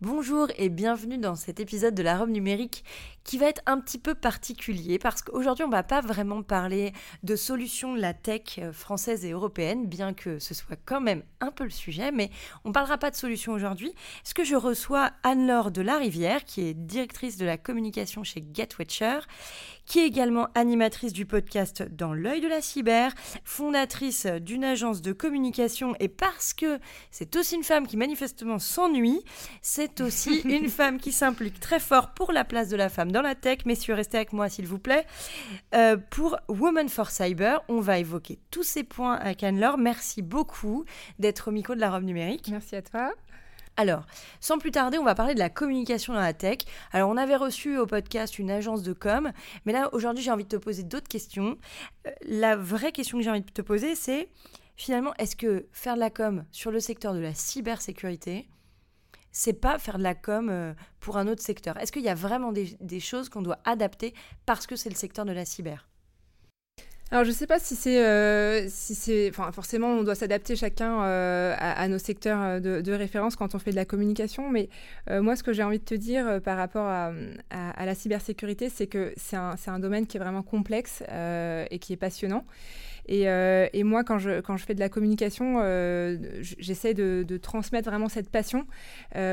Bonjour et bienvenue dans cet épisode de la robe numérique qui va être un petit peu particulier parce qu'aujourd'hui on va pas vraiment parler de solutions de la tech euh, française et européenne, bien que ce soit quand même un peu le sujet, mais on parlera pas de solutions aujourd'hui. Est-ce que je reçois Anne-Laure de la Rivière, qui est directrice de la communication chez GetWatcher, qui est également animatrice du podcast Dans l'œil de la cyber, fondatrice d'une agence de communication et parce que c'est aussi une femme qui manifestement s'ennuie, c'est aussi une femme qui s'implique très fort pour la place de la femme dans la tech. Messieurs, restez avec moi s'il vous plaît. Euh, pour Women for Cyber, on va évoquer tous ces points avec Anne-Laure. Merci beaucoup d'être au micro de la robe numérique. Merci à toi. Alors, sans plus tarder, on va parler de la communication dans la tech. Alors, on avait reçu au podcast une agence de com, mais là, aujourd'hui, j'ai envie de te poser d'autres questions. Euh, la vraie question que j'ai envie de te poser, c'est finalement, est-ce que faire de la com sur le secteur de la cybersécurité, c'est pas faire de la com euh, pour un autre secteur Est-ce qu'il y a vraiment des, choses qu'on doit adapter parce que c'est le secteur de la cyber? Alors je ne sais pas si c'est, euh, si c'est, enfin forcément on doit s'adapter chacun euh, à, nos secteurs de, référence quand on fait de la communication, mais moi ce que j'ai envie de te dire par rapport à, la cybersécurité, c'est que c'est un, domaine qui est vraiment complexe et qui est passionnant. Et, et, moi quand je, fais de la communication, j'essaie de, transmettre vraiment cette passion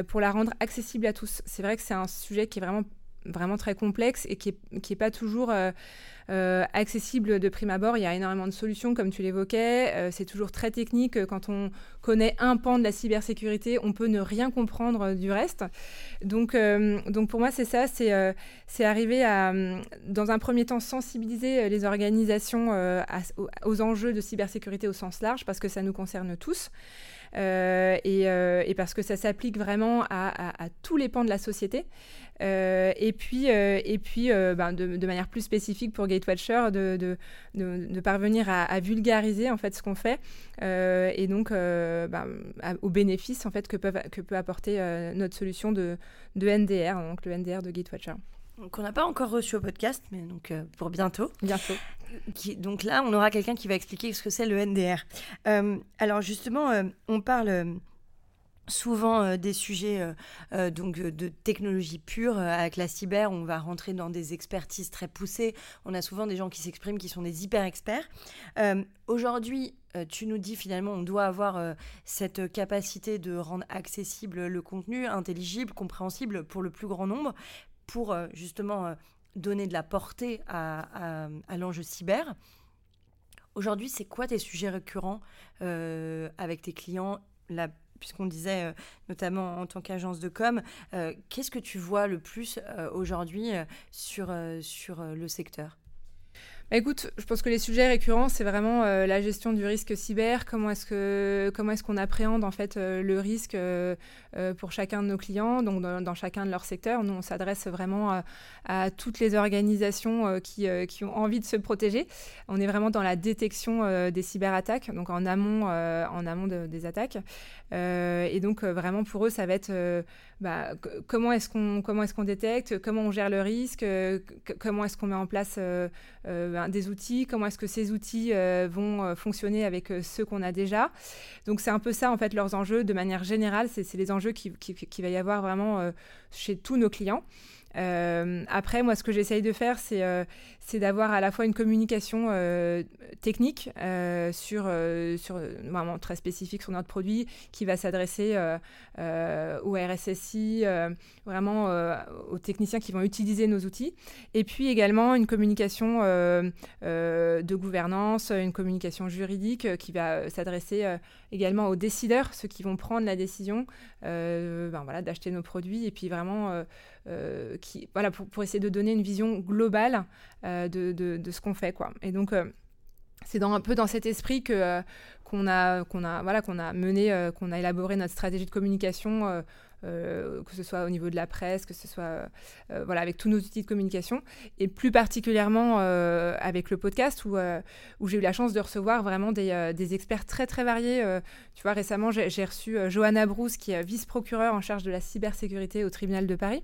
pour la rendre accessible à tous. C'est vrai que c'est un sujet qui est vraiment vraiment très complexe et qui n'est pas toujours euh, euh, accessible de prime abord. Il y a énormément de solutions, comme tu l'évoquais. Euh, c'est toujours très technique. Quand on connaît un pan de la cybersécurité, on peut ne rien comprendre du reste. Donc, donc pour moi, c'est ça. C'est c'est arriver à, dans un premier temps, sensibiliser les organisations aux enjeux de cybersécurité au sens large, parce que ça nous concerne tous. Euh, euh, et, parce que ça s'applique vraiment à, tous les pans de la société. Euh, et puis, et puis ben, de, manière plus spécifique pour De, de, de, parvenir à, vulgariser en fait ce qu'on fait et donc ben, aux bénéfices en fait que, peuvent, que peut apporter notre solution de, de NDR, donc le NDR de Gatewatcher. Donc on n'a pas encore reçu au podcast, mais donc pour bientôt. Bientôt donc là, on aura quelqu'un qui va expliquer ce que c'est le NDR. Euh, alors justement, euh, on parle euh, souvent des sujets donc de technologie pure avec la cyber on va rentrer dans des expertises très poussées. On a souvent des gens qui s'expriment qui sont des hyper experts aujourd'hui tu nous dis finalement on doit avoir cette capacité de rendre accessible le contenu intelligible compréhensible pour le plus grand nombre pour justement donner de la portée à, l'enjeu cyber. Aujourd'hui, c'est quoi tes sujets récurrents euh, avec tes clients? Puisqu'on disait euh, notamment en tant qu'agence de com, euh, qu'est-ce que tu vois le plus aujourd'hui sur, sur le secteur? Bah, écoute, je pense que les sujets récurrents, c'est vraiment euh, la gestion du risque cyber, comment est-ce que comment est-ce qu'on appréhende en fait euh, le risque euh, pour chacun de nos clients, donc dans, chacun de leurs secteurs. Nous, on s'adresse vraiment à, toutes les organisations qui, qui, ont envie de se protéger. On est vraiment dans la détection des cyberattaques, donc en amont en amont des attaques. et donc vraiment pour eux, ça va être bah, comment est-ce qu'on détecte, comment on gère le risque, comment est-ce qu'on met en place ben, des outils, comment est-ce que ces outils euh, vont euh, fonctionner avec euh, ceux qu'on a déjà. Donc c'est un peu ça en fait leurs enjeux de manière générale, c'est les enjeux qu'il qui, va y avoir vraiment chez tous nos clients. Euh, après, moi, ce que j'essaye de faire, c'est euh, d'avoir à la fois une communication euh, technique sur, vraiment très spécifique sur notre produit, qui va s'adresser au RSSI, vraiment aux techniciens qui vont utiliser nos outils, et puis également une communication de gouvernance, une communication juridique qui va s'adresser également aux décideurs, ceux qui vont prendre la décision ben voilà, d'acheter nos produits, et puis vraiment euh, qui, voilà, pour, pour, essayer de donner une vision globale euh, de, de, de, ce qu'on fait. Quoi. Et donc, euh, c'est un peu dans cet esprit que qu'on a a voilà qu'on a mené qu'on a élaboré notre stratégie de communication que ce soit au niveau de la presse, que ce soit voilà, avec tous nos outils de communication, et plus particulièrement avec le podcast où, où j'ai eu la chance de recevoir vraiment des, experts très très variés. tu vois, récemment, j'ai reçu Johanna Brousse, qui est vice-procureure en charge de la cybersécurité au tribunal de Paris,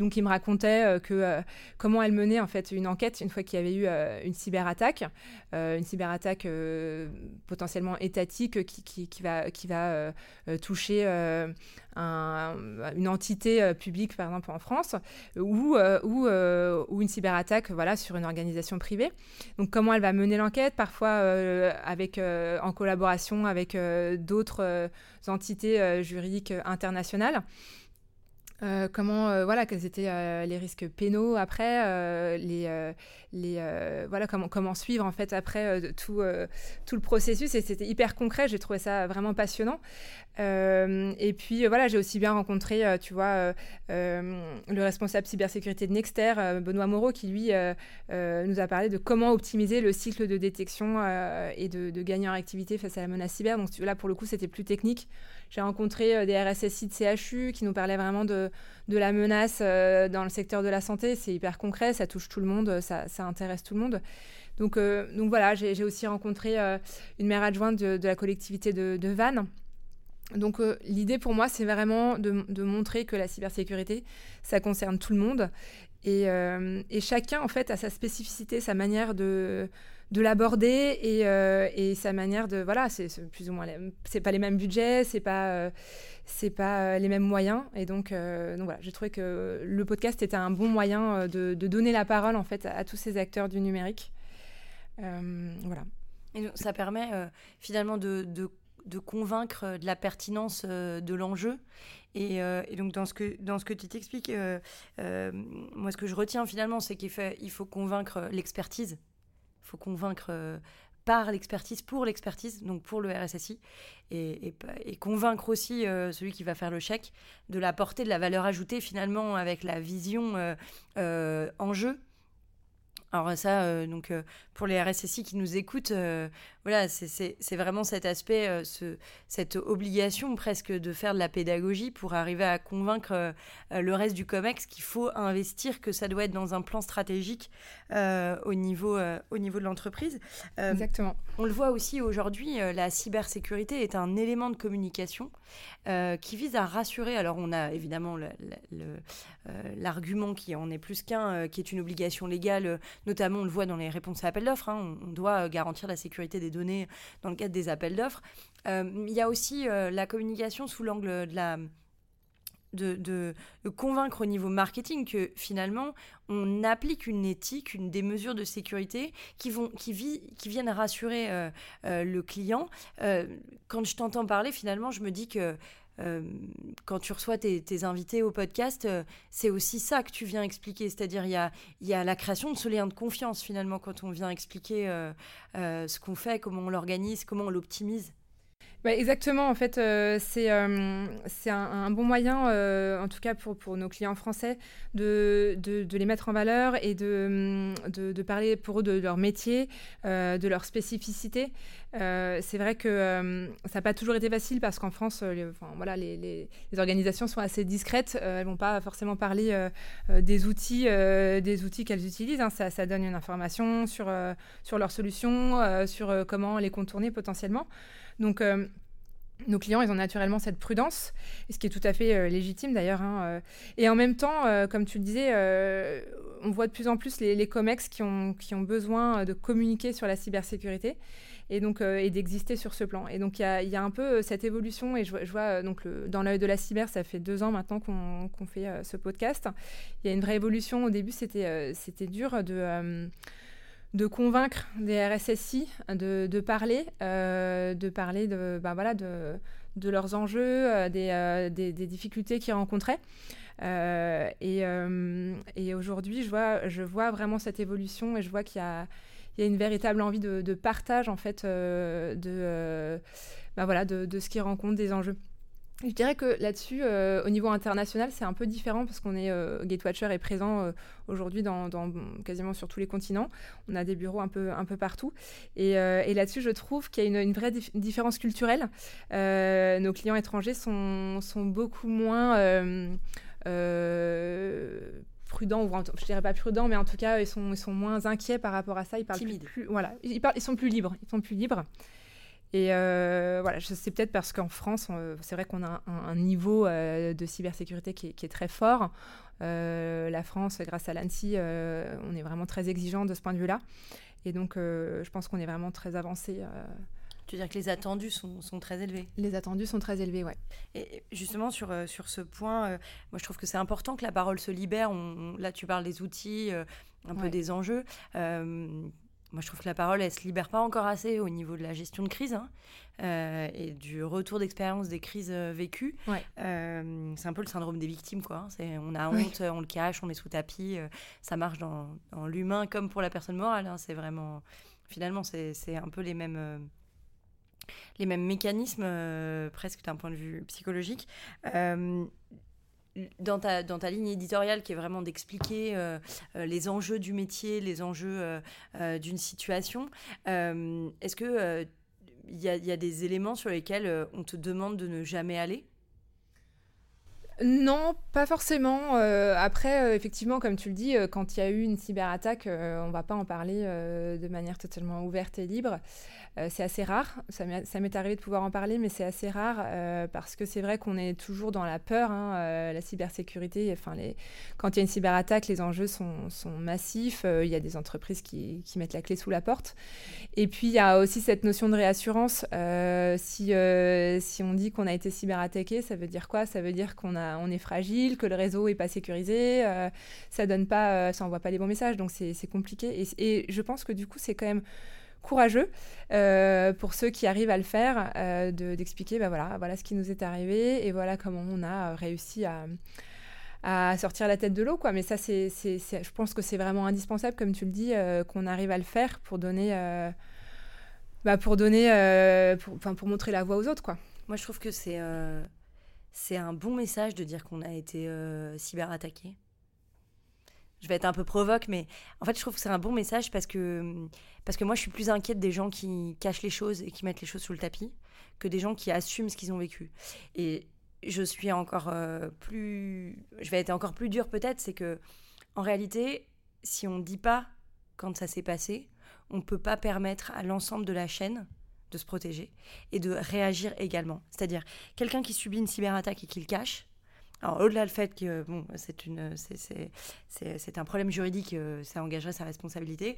donc, il me racontait euh, que euh, comment elle menait en fait une enquête une fois qu'il y avait eu euh, une cyberattaque, une cyberattaque potentiellement étatique qui, qui, va, qui va toucher une entité publique, par exemple en France, ou, ou, ou, une cyberattaque voilà, sur une organisation privée. Donc comment elle va mener l'enquête, parfois avec, en collaboration avec d'autres entités juridiques internationales. Euh, comment euh, voilà quels étaient euh, les risques pénaux après les les voilà comment comment suivre en fait après tout tout le processus. Et c'était hyper concret. J'ai trouvé ça vraiment passionnant. Et puis voilà j'ai aussi bien rencontré tu vois le responsable cybersécurité de Nexter Benoît Moreau qui lui nous a parlé de comment optimiser le cycle de détection et de, de gagner en activité face à la menace cyber. Donc là pour le coup c'était plus technique j'ai rencontré euh, des RSSI de CHU qui nous parlaient vraiment de, de la menace euh, dans le secteur de la santé. C'est hyper concret, ça touche tout le monde, ça, intéresse tout le monde. Donc, euh, donc voilà, j'ai aussi rencontré une maire adjointe de, la collectivité de, de Vannes. Donc l'idée pour moi, c'est vraiment de, de, montrer que la cybersécurité, ça concerne tout le monde. Et, et, chacun, en fait, a sa spécificité, sa manière de, de l'aborder et, euh, et, sa manière de voilà c'est plus ou moins c'est pas les mêmes budgets c'est pas euh, c'est pas euh, les mêmes moyens. Et donc donc voilà j'ai trouvé que le podcast était un bon moyen de, de donner la parole en fait à, tous ces acteurs du numérique. Voilà. Et donc, ça permet finalement de, de, de, convaincre de la pertinence de l'enjeu et, et, donc dans ce que tu t'expliques moi ce que je retiens finalement c'est qu'il il faut convaincre l'expertise. Faut convaincre euh, par l'expertise, pour l'expertise, donc pour le RSSI, et, convaincre aussi euh, celui qui va faire le chèque de la portée de la valeur ajoutée finalement avec la vision euh, en jeu alors ça, euh, donc euh, pour les RSSI qui nous écoutent, euh, voilà, c'est vraiment cet aspect, ce, cette obligation presque de faire de la pédagogie pour arriver à convaincre le reste du COMEX qu'il faut investir, que ça doit être dans un plan stratégique au, niveau, au niveau de l'entreprise. Exactement. On le voit aussi aujourd'hui, la cybersécurité est un élément de communication qui vise à rassurer. Alors on a évidemment l'argument qui en est plus qu'un, qui est une obligation légale Notamment, on le voit dans les réponses à appels d'offres. Hein. on, doit euh, garantir la sécurité des données dans le cadre des appels d'offres. Euh, il y a aussi euh, la communication sous l'angle de la de, convaincre au niveau marketing que finalement on applique une éthique, une des mesures de sécurité qui viennent rassurer le client. quand je t'entends parler, finalement, je me dis que quand tu reçois tes, invités au podcast, euh, c'est aussi ça que tu viens expliquer. C'est-à-dire, il y a, y a, la création de ce lien de confiance, finalement, quand on vient expliquer euh, ce qu'on fait, comment on l'organise, comment on l'optimise. Bah, exactement, en fait, euh, c'est euh, un, bon moyen, euh, en tout cas pour, pour nos clients français, de, de, les mettre en valeur et de, de, parler pour eux de, leur métier, de leur spécificité. c'est vrai que ça n'a pas toujours été facile parce qu'en France, les, voilà, les, les, organisations sont assez discrètes. elles ne vont pas forcément parler des outils, des outils qu'elles utilisent. Hein. Ça, ça, donne une information sur, sur leurs solutions, sur comment les contourner potentiellement. Donc, euh, nos clients, ils ont naturellement cette prudence, ce qui est tout à fait euh, légitime d'ailleurs. Hein, euh. Et en même temps, comme tu le disais, on voit de plus en plus les, COMEX qui ont, qui ont besoin de communiquer sur la cybersécurité et donc et d'exister sur ce plan. Et donc il y, a, un peu cette évolution et je, vois donc dans l'œil de la cyber, ça fait deux ans maintenant qu'on fait ce podcast. Il y a une vraie évolution. Au début, c'était dur de de convaincre des RSSI de, de parler, euh, de parler de, ben voilà, de, leurs enjeux, euh, euh, des, difficultés qu'ils rencontraient. et, aujourd'hui, je vois, je vois vraiment cette évolution et je vois qu'il y a, une véritable envie de, de partage en fait de, ben voilà, de, de ce qu'ils rencontrent, des enjeux. Je dirais que là-dessus, euh, au niveau international, c'est un peu différent parce qu'on est euh, Gatewatcher est présent euh, aujourd'hui dans, quasiment sur tous les continents. On a des bureaux un peu, un peu partout. Et, là-dessus, je trouve qu'il y a une, vraie différence culturelle. nos clients étrangers sont, sont beaucoup moins prudents, ou je dirais pas prudents, mais en tout cas, ils sont, ils sont moins inquiets par rapport à ça. Ils parlent plus, voilà, ils, parlent, ils sont plus libres. Ils sont plus libres. Et euh, voilà, c'est peut-être parce qu'en France, c'est vrai qu'on a un, niveau euh, de cybersécurité qui est, très fort. Euh, la France, grâce à l'ANSI, on est vraiment très exigeant de ce point de vue-là. Et donc, je pense qu'on est vraiment très avancé. Tu veux dire que les attendus sont, sont, très élevés? Les attendus sont très élevés, ouais. Et justement, sur, sur ce point, moi je trouve que c'est important que la parole se libère. On, là, tu parles des outils, un peu des enjeux moi, je trouve que la parole, elle se libère pas encore assez au niveau de la gestion de crise hein, euh, et du retour d'expérience des crises euh, vécues. Euh, c'est un peu le syndrome des victimes, quoi. Hein. on a honte, on le cache, on met sous tapis. ça marche dans, l'humain comme pour la personne morale. Hein. c'est vraiment, finalement, c'est un peu les mêmes les mêmes mécanismes, presque d'un point de vue psychologique dans ta, ligne éditoriale qui est vraiment d'expliquer euh, euh, les enjeux du métier, les enjeux euh, d'une situation, est-ce que il y, a des éléments sur lesquels on te demande de ne jamais aller? Non, pas forcément. après, effectivement, comme tu le dis, quand il y a eu une cyberattaque, on ne va pas en parler de manière totalement ouverte et libre. Euh, c'est assez rare. Ça m'est arrivé de pouvoir en parler, mais c'est assez rare euh, parce que c'est vrai qu'on est toujours dans la peur. Hein, euh, la cybersécurité, enfin, les... quand il y a une cyberattaque, les enjeux sont, massifs. Il y a des entreprises qui, mettent la clé sous la porte. Et puis, il y a aussi cette notion de réassurance. si, si on dit qu'on a été cyberattaqué, ça veut dire quoi? Ça veut dire qu'on on est fragile, que le réseau n'est pas sécurisé. ça donne pas, ça envoie pas les bons messages. Donc, c'est compliqué. Et, je pense que du coup, c'est quand même courageux euh, pour ceux qui arrivent à le faire, euh, d'expliquer bah voilà, voilà ce qui nous est arrivé et voilà comment on a réussi à, sortir la tête de l'eau. quoi. Mais ça, c'est, je pense que c'est vraiment indispensable, comme tu le dis, euh, qu'on arrive à le faire pour donner, bah, pour, donner pour, pour montrer la voie aux autres. quoi. Moi, je trouve que c'est, c'est un bon message de dire qu'on a été cyberattaqué je vais être un peu provoque, mais en fait, je trouve que c'est un bon message parce que, parce que moi, je suis plus inquiète des gens qui cachent les choses et qui mettent les choses sous le tapis que des gens qui assument ce qu'ils ont vécu. Et je suis encore euh, plus. Je vais être encore plus dure peut-être, c'est que, en réalité, si on ne dit pas quand ça s'est passé, on ne peut pas permettre à l'ensemble de la chaîne de se protéger et de réagir également. C'est-à-dire, quelqu'un qui subit une cyberattaque et qui le cache, alors, au-delà du fait que bon, c'est, une, c'est, un problème juridique, euh, ça engagerait sa responsabilité,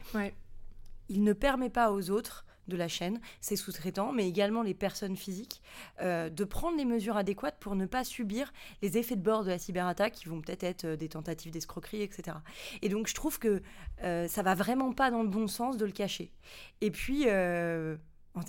il ne permet pas aux autres de la chaîne, ses sous-traitants, mais également les personnes physiques, euh, de prendre les mesures adéquates pour ne pas subir les effets de bord de la cyberattaque qui vont peut-être être euh, des tentatives d'escroquerie, etc. Et donc je trouve que ça va vraiment pas dans le bon sens de le cacher. Et puis,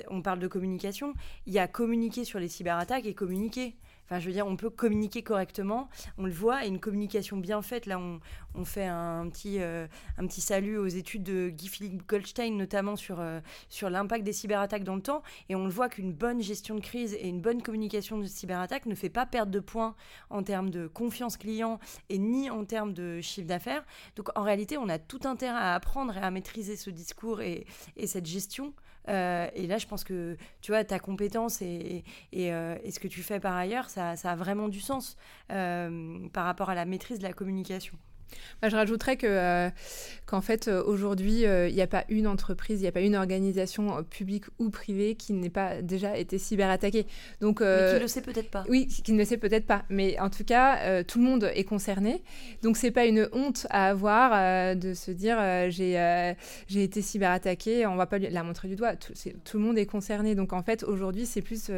on parle de communication, il y a communiquer sur les cyberattaques et communiquer. Enfin, je veux dire, on peut communiquer correctement, on le voit, et une communication bien faite. Là, on, fait un petit, euh, un petit salut aux études de Guy-Philippe Goldstein, notamment sur, euh, sur l'impact des cyberattaques dans le temps. Et on le voit qu'une bonne gestion de crise et une bonne communication de cyberattaque ne fait pas perdre de points en termes de confiance client et ni en termes de chiffre d'affaires. Donc, en réalité, on a tout intérêt à apprendre et à maîtriser ce discours et, et cette gestion euh, et là, je pense que, tu vois, ta compétence et, euh, ce que tu fais par ailleurs, ça, ça a vraiment du sens euh, par rapport à la maîtrise de la communication. Bah, je rajouterais que euh, qu'en fait euh, aujourd'hui euh, il n'y a pas une entreprise, il n'y a pas une organisation publique ou privée qui n'ait pas déjà été cyberattaquée. Donc mais qui ne le sait peut-être pas. Oui, qui ne le sait peut-être pas. Mais en tout cas, tout le monde est concerné. Donc c'est pas une honte à avoir de se dire j'ai j'ai été cyberattaqué. On va pas la montrer du doigt. Tout, tout, le monde est concerné. Donc en fait aujourd'hui c'est plus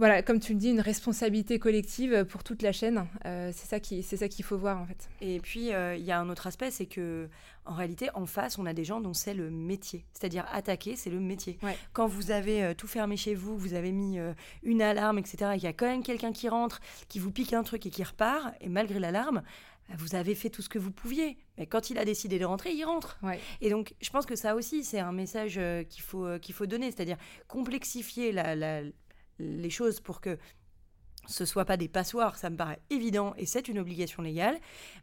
voilà, comme tu le dis, une responsabilité collective pour toute la chaîne. Euh, c'est ça qui, c'est ça qu'il faut voir en fait. Et puis euh, il y a un autre aspect, c'est que en réalité, en face, on a des gens dont c'est le métier. C'est-à-dire attaquer, c'est le métier. Quand vous avez euh, tout fermé chez vous, vous avez mis une alarme, etc. Il y a quand même quelqu'un qui rentre, qui vous pique un truc et qui repart. Et malgré l'alarme, bah, vous avez fait tout ce que vous pouviez. Mais quand il a décidé de rentrer, il rentre. Et donc, je pense que ça aussi, c'est un message qu'il faut, qu'il faut donner, c'est-à-dire complexifier la, les choses pour que ce soit pas des passoires, ça me paraît évident et c'est une obligation légale.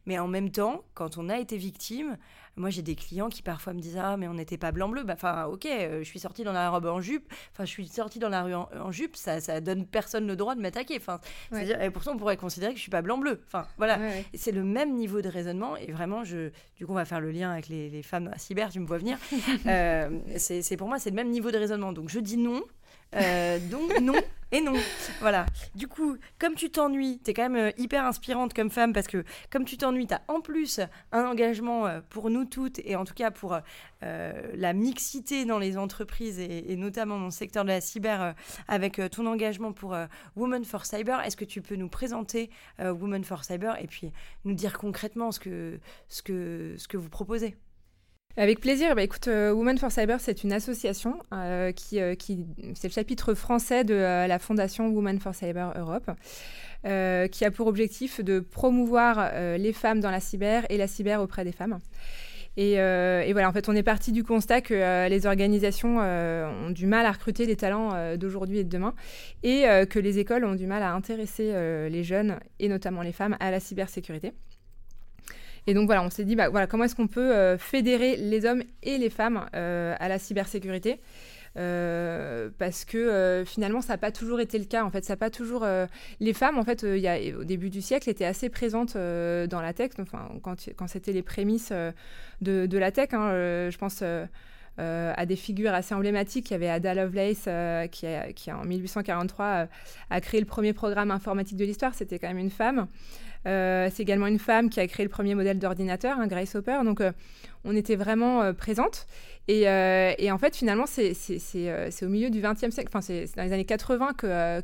Mais en même temps, quand on a été victime, moi j'ai des clients qui parfois me disent ah mais on n'était pas blanc bleu. Bah, enfin ok, euh, je suis sortie dans la robe en jupe. Enfin je suis sortie dans la rue en, jupe, ça ça donne personne le droit de m'attaquer. Enfin et pourtant on pourrait considérer que je suis pas blanc bleu. Enfin voilà, c'est le même niveau de raisonnement et vraiment je du coup on va faire le lien avec les, femmes à cyber. Tu me vois venir. euh, c'est pour moi c'est le même niveau de raisonnement. Donc je dis non. Euh, donc non et non. Voilà. Du coup, comme tu t'ennuies, tu es quand même euh, hyper inspirante comme femme parce que comme tu t'ennuies, tu as en plus un engagement euh, pour nous toutes et en tout cas pour la mixité dans les entreprises et, notamment dans le secteur de la cyber avec ton engagement pour Women for Cyber. Est-ce que tu peux nous présenter Women for Cyber et puis nous dire concrètement ce que, ce que, ce que vous proposez? Avec plaisir. Bah, écoute, euh, Women for Cyber, c'est une association euh, qui, euh, qui c'est le chapitre français de la fondation Women for Cyber Europe, qui a pour objectif de promouvoir les femmes dans la cyber et la cyber auprès des femmes. Et, et, voilà, en fait, on est parti du constat que les organisations ont du mal à recruter les talents d'aujourd'hui et de demain, et que les écoles ont du mal à intéresser les jeunes, et notamment les femmes, à la cybersécurité. Et donc voilà, on s'est dit, bah, voilà, comment est-ce qu'on peut euh, fédérer les hommes et les femmes euh, à la cybersécurité? Euh, parce que finalement ça n'a pas toujours été le cas en fait ça pas toujours les femmes en fait il y a, au début du siècle étaient assez présentes dans la tech enfin quand, c'était les prémices de, la tech hein, je pense à des figures assez emblématiques. Il y avait Ada Lovelace qui, en 1843 a créé le premier programme informatique de l'histoire. C'était quand même une femme. Euh, c'est également une femme qui a créé le premier modèle d'ordinateur, hein, Grace Hopper. Donc, euh, on était vraiment euh, présente. Et, en fait, finalement, c'est au milieu du XXe siècle, enfin, c'est dans les années 80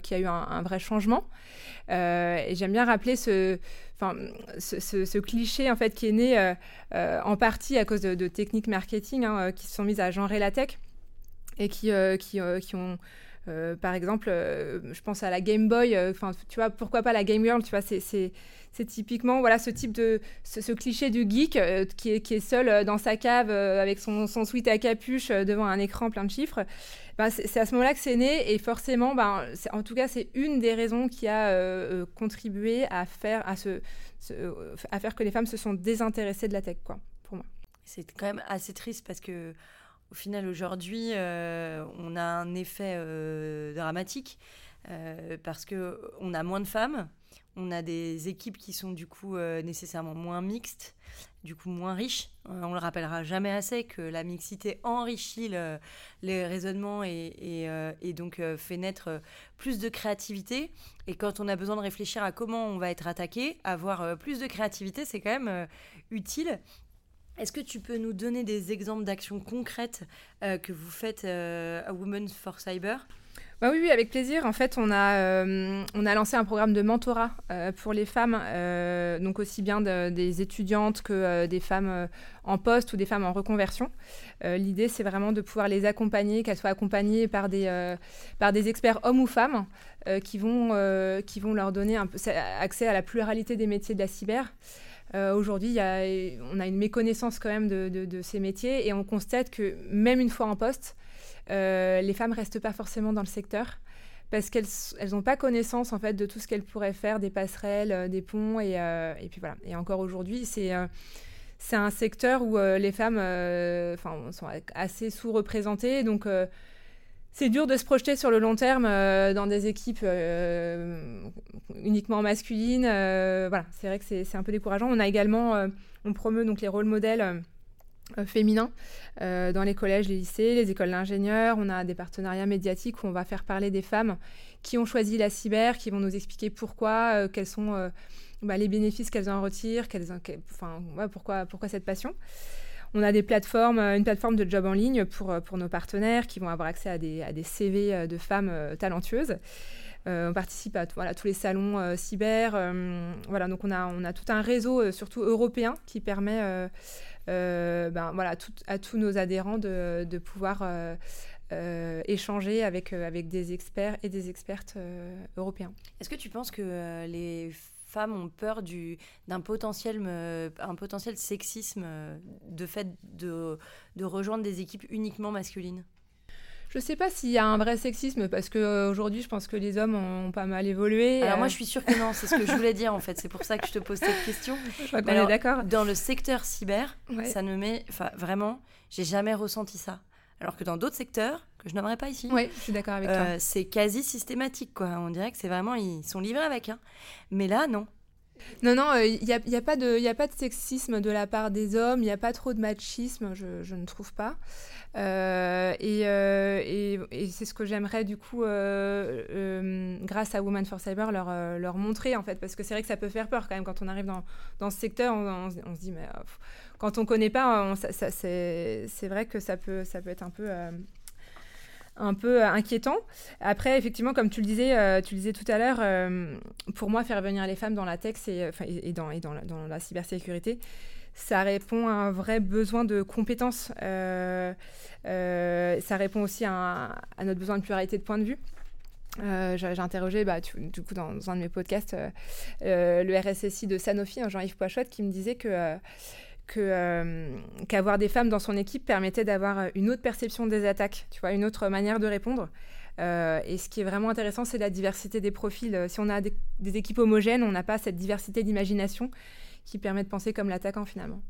qu'il y a eu un, vrai changement. et j'aime bien rappeler ce, cliché en fait qui est né en partie à cause de, techniques marketing hein, qui se sont mises à genrer la tech et qui ont par exemple, je pense à la Game Boy. Enfin, tu vois, pourquoi pas la Game Girl Tu vois, c'est typiquement voilà ce type de ce, cliché du geek euh, qui, est, seul euh, dans sa cave euh, avec son, son sweat à capuche devant un écran plein de chiffres. Ben, c'est à ce moment-là que c'est né et forcément, ben, en tout cas, c'est une des raisons qui a contribué à faire, à, ce, à faire que les femmes se sont désintéressées de la tech, quoi, pour moi. C'est quand même assez triste parce que au final, aujourd'hui, on a un effet dramatique parce qu'on a moins de femmes, on a des équipes qui sont du coup euh, nécessairement moins mixtes, du coup moins riches. On euh, on le rappellera jamais assez que la mixité enrichit les raisonnements et, euh, donc fait naître plus de créativité. Et quand on a besoin de réfléchir à comment on va être attaqué, avoir plus de créativité, c'est quand même utile. Est-ce que tu peux nous donner des exemples d'actions concrètes que vous faites à Women for Cyber? Bah oui, oui, avec plaisir. En fait, on a, euh, on a lancé un programme de mentorat euh, pour les femmes, euh, donc aussi bien des étudiantes que des femmes en poste ou des femmes en reconversion. L'idée, c'est vraiment de pouvoir les accompagner, qu'elles soient accompagnées par des, par des experts hommes ou femmes qui, vont, qui vont leur donner un peu accès à la pluralité des métiers de la cyber. Aujourd'hui, on a une méconnaissance quand même de, ces métiers et on constate que même une fois en poste, euh, les femmes restent pas forcément dans le secteur parce qu'elles n'ont pas connaissance en fait de tout ce qu'elles pourraient faire, des passerelles, euh, des ponts et, euh, puis voilà. Et encore aujourd'hui, c'est c'est un secteur où les femmes sont assez sous-représentées, donc c'est dur de se projeter sur le long terme dans des équipes uniquement masculines. voilà, c'est vrai que c'est un peu décourageant. On a également, on promeut donc les rôles modèles euh, féminins euh, dans les collèges, les lycées, les écoles d'ingénieurs. On a des partenariats médiatiques où on va faire parler des femmes qui ont choisi la cyber, qui vont nous expliquer pourquoi, euh, quels sont bah, les bénéfices qu'elles en retirent, enfin, pourquoi cette passion. On a des plateformes, une plateforme de job en ligne pour, pour nos partenaires qui vont avoir accès à des, à des CV de femmes talentueuses. on participe à voilà, tous les salons cyber. voilà, donc on a, on a tout un réseau, surtout européen, qui permet euh, ben, voilà, à tous nos adhérents de, de pouvoir euh, euh, échanger avec, avec des experts et des expertes européens. Est-ce que tu penses que les femmes ont peur d'un potentiel, un potentiel sexisme de fait de, de rejoindre des équipes uniquement masculines Je sais pas s'il y a un vrai sexisme parce que aujourd'hui, je pense que les hommes ont, pas mal évolué. Alors moi, je suis sûre que non. C'est ce que je voulais dire en fait. C'est pour ça que je te pose cette question. Je crois qu'on est d'accord. Dans le secteur cyber, ça ne met, enfin vraiment, j'ai jamais ressenti ça. Alors que dans d'autres secteurs, que je n'aimerais pas ici, je suis d'accord avec toi. C'est quasi systématique quoi. On dirait que c'est vraiment ils sont livrés avec. Hein. Mais là, non. Non, non, il n'y a, y a, pas de, a pas de sexisme de la part des hommes, il n'y a pas trop de machisme, je, ne trouve pas. Euh, euh, et, c'est ce que j'aimerais du coup, euh, grâce à Women for Cyber, leur, montrer en fait, parce que c'est vrai que ça peut faire peur quand même quand on arrive dans, dans ce secteur, on, se dit mais quand on connaît pas, c'est vrai que ça peut, ça peut être un peu un peu inquiétant. Après, effectivement, comme tu le disais, tu le disais tout à l'heure, pour moi, faire venir les femmes dans la tech et, et, dans, et dans, la, cybersécurité, ça répond à un vrai besoin de compétences. Euh, euh, ça répond aussi à, notre besoin de pluralité de points de vue. Euh, j'ai interrogé bah, du coup dans, un de mes podcasts le RSSI de Sanofi, hein, Jean-Yves Poichot, qui me disait que qu'avoir des femmes dans son équipe permettait d'avoir une autre perception des attaques, tu vois, une autre manière de répondre. et ce qui est vraiment intéressant, c'est la diversité des profils. Si on a des équipes homogènes, on n'a pas cette diversité d'imagination qui permet de penser comme l'attaquant finalement.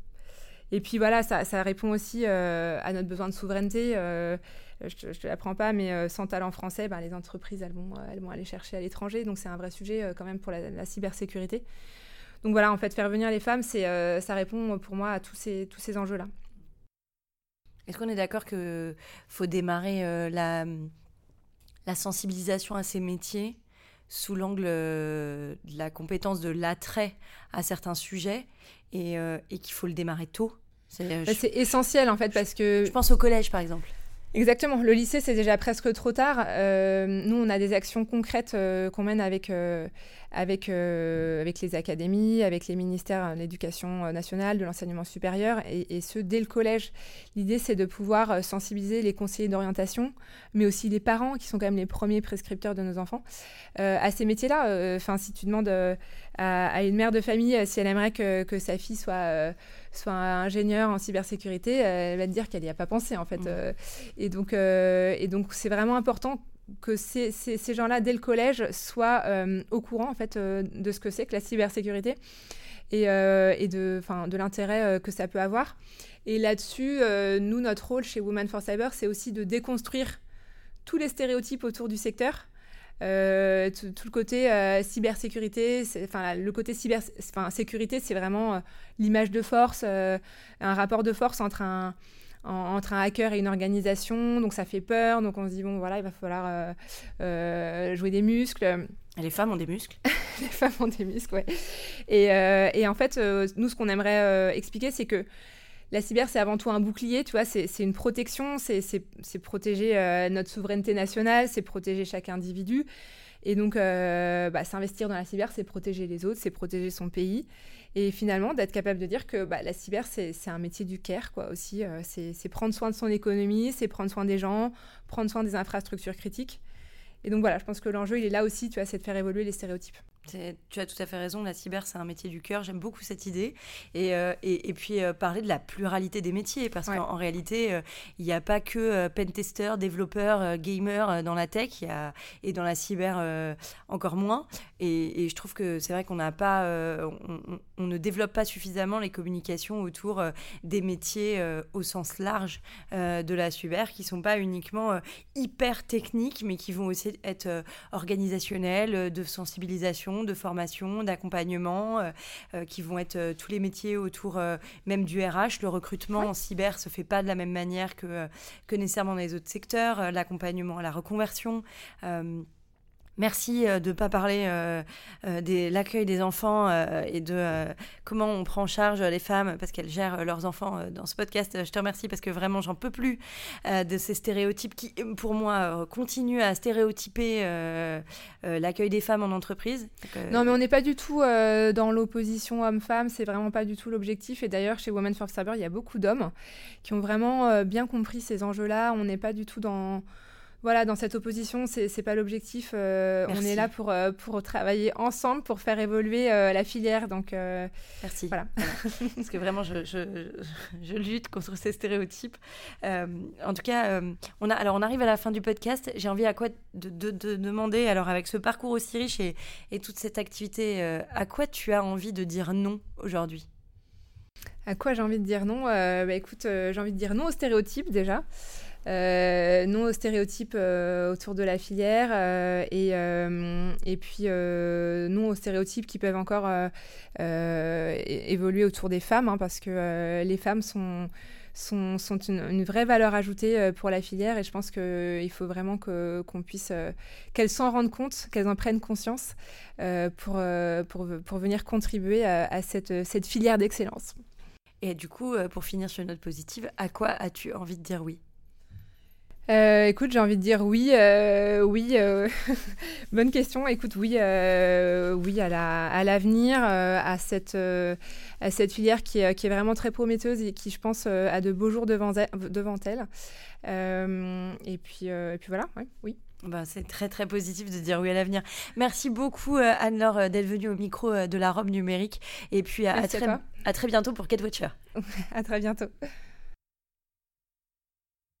Et puis voilà, ça, ça répond aussi euh, à notre besoin de souveraineté. Euh, je ne te, l'apprends pas, mais euh, sans talent français, ben, les entreprises, elles vont, elles vont aller chercher à l'étranger. Donc c'est un vrai sujet quand même pour la, cybersécurité. Donc voilà, en fait, faire venir les femmes, c'est, ça répond pour moi à tous ces, tous ces enjeux-là. Est-ce qu'on est d'accord qu'il faut démarrer la, la sensibilisation à ces métiers sous l'angle de la compétence de l'attrait à certains sujets et, euh, et qu'il faut le démarrer tôt? Euh, bah, c'est essentiel en fait parce que... Je pense au collège par exemple. Exactement. Le lycée, c'est déjà presque trop tard. Euh, nous, on a des actions concrètes qu'on mène avec, avec, avec les académies, avec les ministères de l'éducation nationale, de l'enseignement supérieur, et, et, ce, dès le collège. L'idée, c'est de pouvoir sensibiliser les conseillers d'orientation, mais aussi les parents, qui sont quand même les premiers prescripteurs de nos enfants, à ces métiers-là. Enfin, si tu demandes à, une mère de famille si elle aimerait que, que sa fille soit soit ingénieure en cybersécurité, elle va te dire qu'elle n'y a pas pensé en fait. Mmh. et donc, et donc c'est vraiment important que ces, ces, gens-là, dès le collège, soient au courant en fait de ce que c'est que la cybersécurité et, et de, de l'intérêt que ça peut avoir. Et là-dessus, nous, notre rôle chez Women for Cyber, c'est aussi de déconstruire tous les stéréotypes autour du secteur euh, tout, le côté euh, cybersécurité, enfin le côté cyber, sécurité, c'est vraiment euh, l'image de force, un rapport de force entre un, entre un hacker et une organisation. Donc ça fait peur. Donc on se dit bon voilà, il va falloir jouer des muscles. Les femmes ont des muscles. les femmes ont des muscles, ouais. Et, et en fait, nous, ce qu'on aimerait expliquer, c'est que la cyber, c'est avant tout un bouclier, tu vois, c'est une protection, c'est protéger euh, notre souveraineté nationale, c'est protéger chaque individu. Et donc, euh, bah, s'investir dans la cyber, c'est protéger les autres, c'est protéger son pays. Et finalement, d'être capable de dire que bah, la cyber, c'est un métier du care, quoi, aussi. Euh, c'est prendre soin de son économie, c'est prendre soin des gens, prendre soin des infrastructures critiques. Et donc voilà, je pense que l'enjeu, il est là aussi, tu vois, c'est de faire évoluer les stéréotypes. Tu as tout à fait raison, la cyber, c'est un métier du cœur. J'aime beaucoup cette idée. Et, euh, et, puis euh, parler de la pluralité des métiers, parce qu'en réalité, euh, il n'y a pas que pentester, développeur, gamer dans la tech, y a, et dans la cyber encore moins. Et, je trouve que c'est vrai qu'on n'a pas, on, on, ne développe pas suffisamment les communications autour des métiers au sens large de la cyber, qui sont pas uniquement hyper techniques, mais qui vont aussi être organisationnels, de sensibilisation de formation, d'accompagnement, euh, euh, qui vont être euh, tous les métiers autour même du RH. Le recrutement en cyber se fait pas de la même manière que, que nécessairement dans les autres secteurs. L'accompagnement à la reconversion. Merci euh, de ne pas parler euh, euh, de l'accueil des enfants et de comment on prend en charge les femmes parce qu'elles gèrent leurs enfants dans ce podcast. Je te remercie parce que vraiment, j'en peux plus de ces stéréotypes qui, pour moi, continuent à stéréotyper l'accueil des femmes en entreprise. non, mais on n'est pas du tout dans l'opposition homme-femme. C'est vraiment pas du tout l'objectif. Et d'ailleurs, chez Women for Cyber, il y a beaucoup d'hommes qui ont vraiment bien compris ces enjeux-là. On n'est pas du tout dans voilà, dans cette opposition, c'est n'est pas l'objectif. Euh, on est là pour, euh, pour travailler ensemble, pour faire évoluer euh, la filière. Donc, Merci. Voilà. Parce que vraiment, je, je, je, lutte contre ces stéréotypes. en tout cas, on, a, alors on arrive à la fin du podcast. J'ai envie à quoi de, de, de, demander, alors avec ce parcours aussi riche et, et toute cette activité, à quoi tu as envie de dire non aujourd'hui? À quoi j'ai envie de dire non? Bah, Écoute, j'ai envie de dire non aux stéréotypes déjà. Euh, non aux stéréotypes euh, autour de la filière euh, et, et puis non aux stéréotypes qui peuvent encore évoluer autour des femmes hein, parce que les femmes sont sont, une, vraie valeur ajoutée pour la filière et je pense qu'il faut vraiment qu'on puisse qu'elles s'en rendent compte, qu'elles en prennent conscience pour, pour, pour, venir contribuer à, à cette, cette filière d'excellence. Et du coup, pour finir sur une note positive, à quoi as-tu envie de dire oui? Euh, écoute, j'ai envie de dire oui, euh, oui. Euh, bonne question. Écoute, oui, oui à l'avenir, à, cette, à cette filière qui est, qui est, vraiment très prometteuse et qui, je pense, a de beaux jours devant elle. Devant elle. et, puis, et puis voilà, oui. Bah, c'est très très positif de dire oui à l'avenir. Merci beaucoup Anne-Laure d'être venue au micro de la robe numérique et puis à, très, à, très, bientôt pour Kate Watcher. à très bientôt.